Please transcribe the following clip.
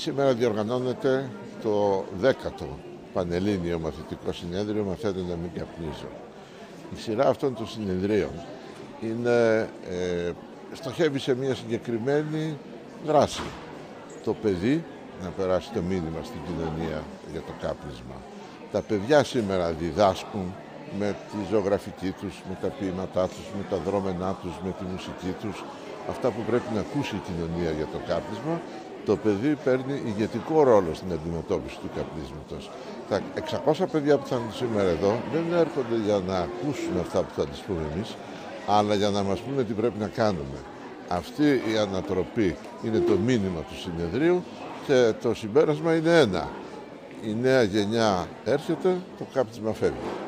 Σήμερα διοργανώνεται το 10ο Πανελλήνιο Μαθητικό Συνέδριο «Μαθαίνω να μην καπνίζω». Η σειρά αυτών των συνεδρίων είναι, ε, στοχεύει σε μια συγκεκριμένη δράση. Το παιδί να περάσει το μήνυμα στην κοινωνία για το κάπνισμα. Τα παιδιά σήμερα διδάσκουν με τη ζωγραφική τους, με τα ποίηματά τους, με τα δρόμενά τους, με τη μουσική τους, αυτά που πρέπει να ακούσει η κοινωνία για το κάπνισμα, το παιδί παίρνει ηγετικό ρόλο στην αντιμετώπιση του καπνίσματος. Τα 600 παιδιά που θα είναι σήμερα εδώ δεν έρχονται για να ακούσουν αυτά που θα τους πούμε εμείς, αλλά για να μας πούνε τι πρέπει να κάνουμε. Αυτή η ανατροπή είναι το μήνυμα του συνεδρίου και το συμπέρασμα είναι ένα. Η νέα γενιά έρχεται, το κάπνισμα φεύγει.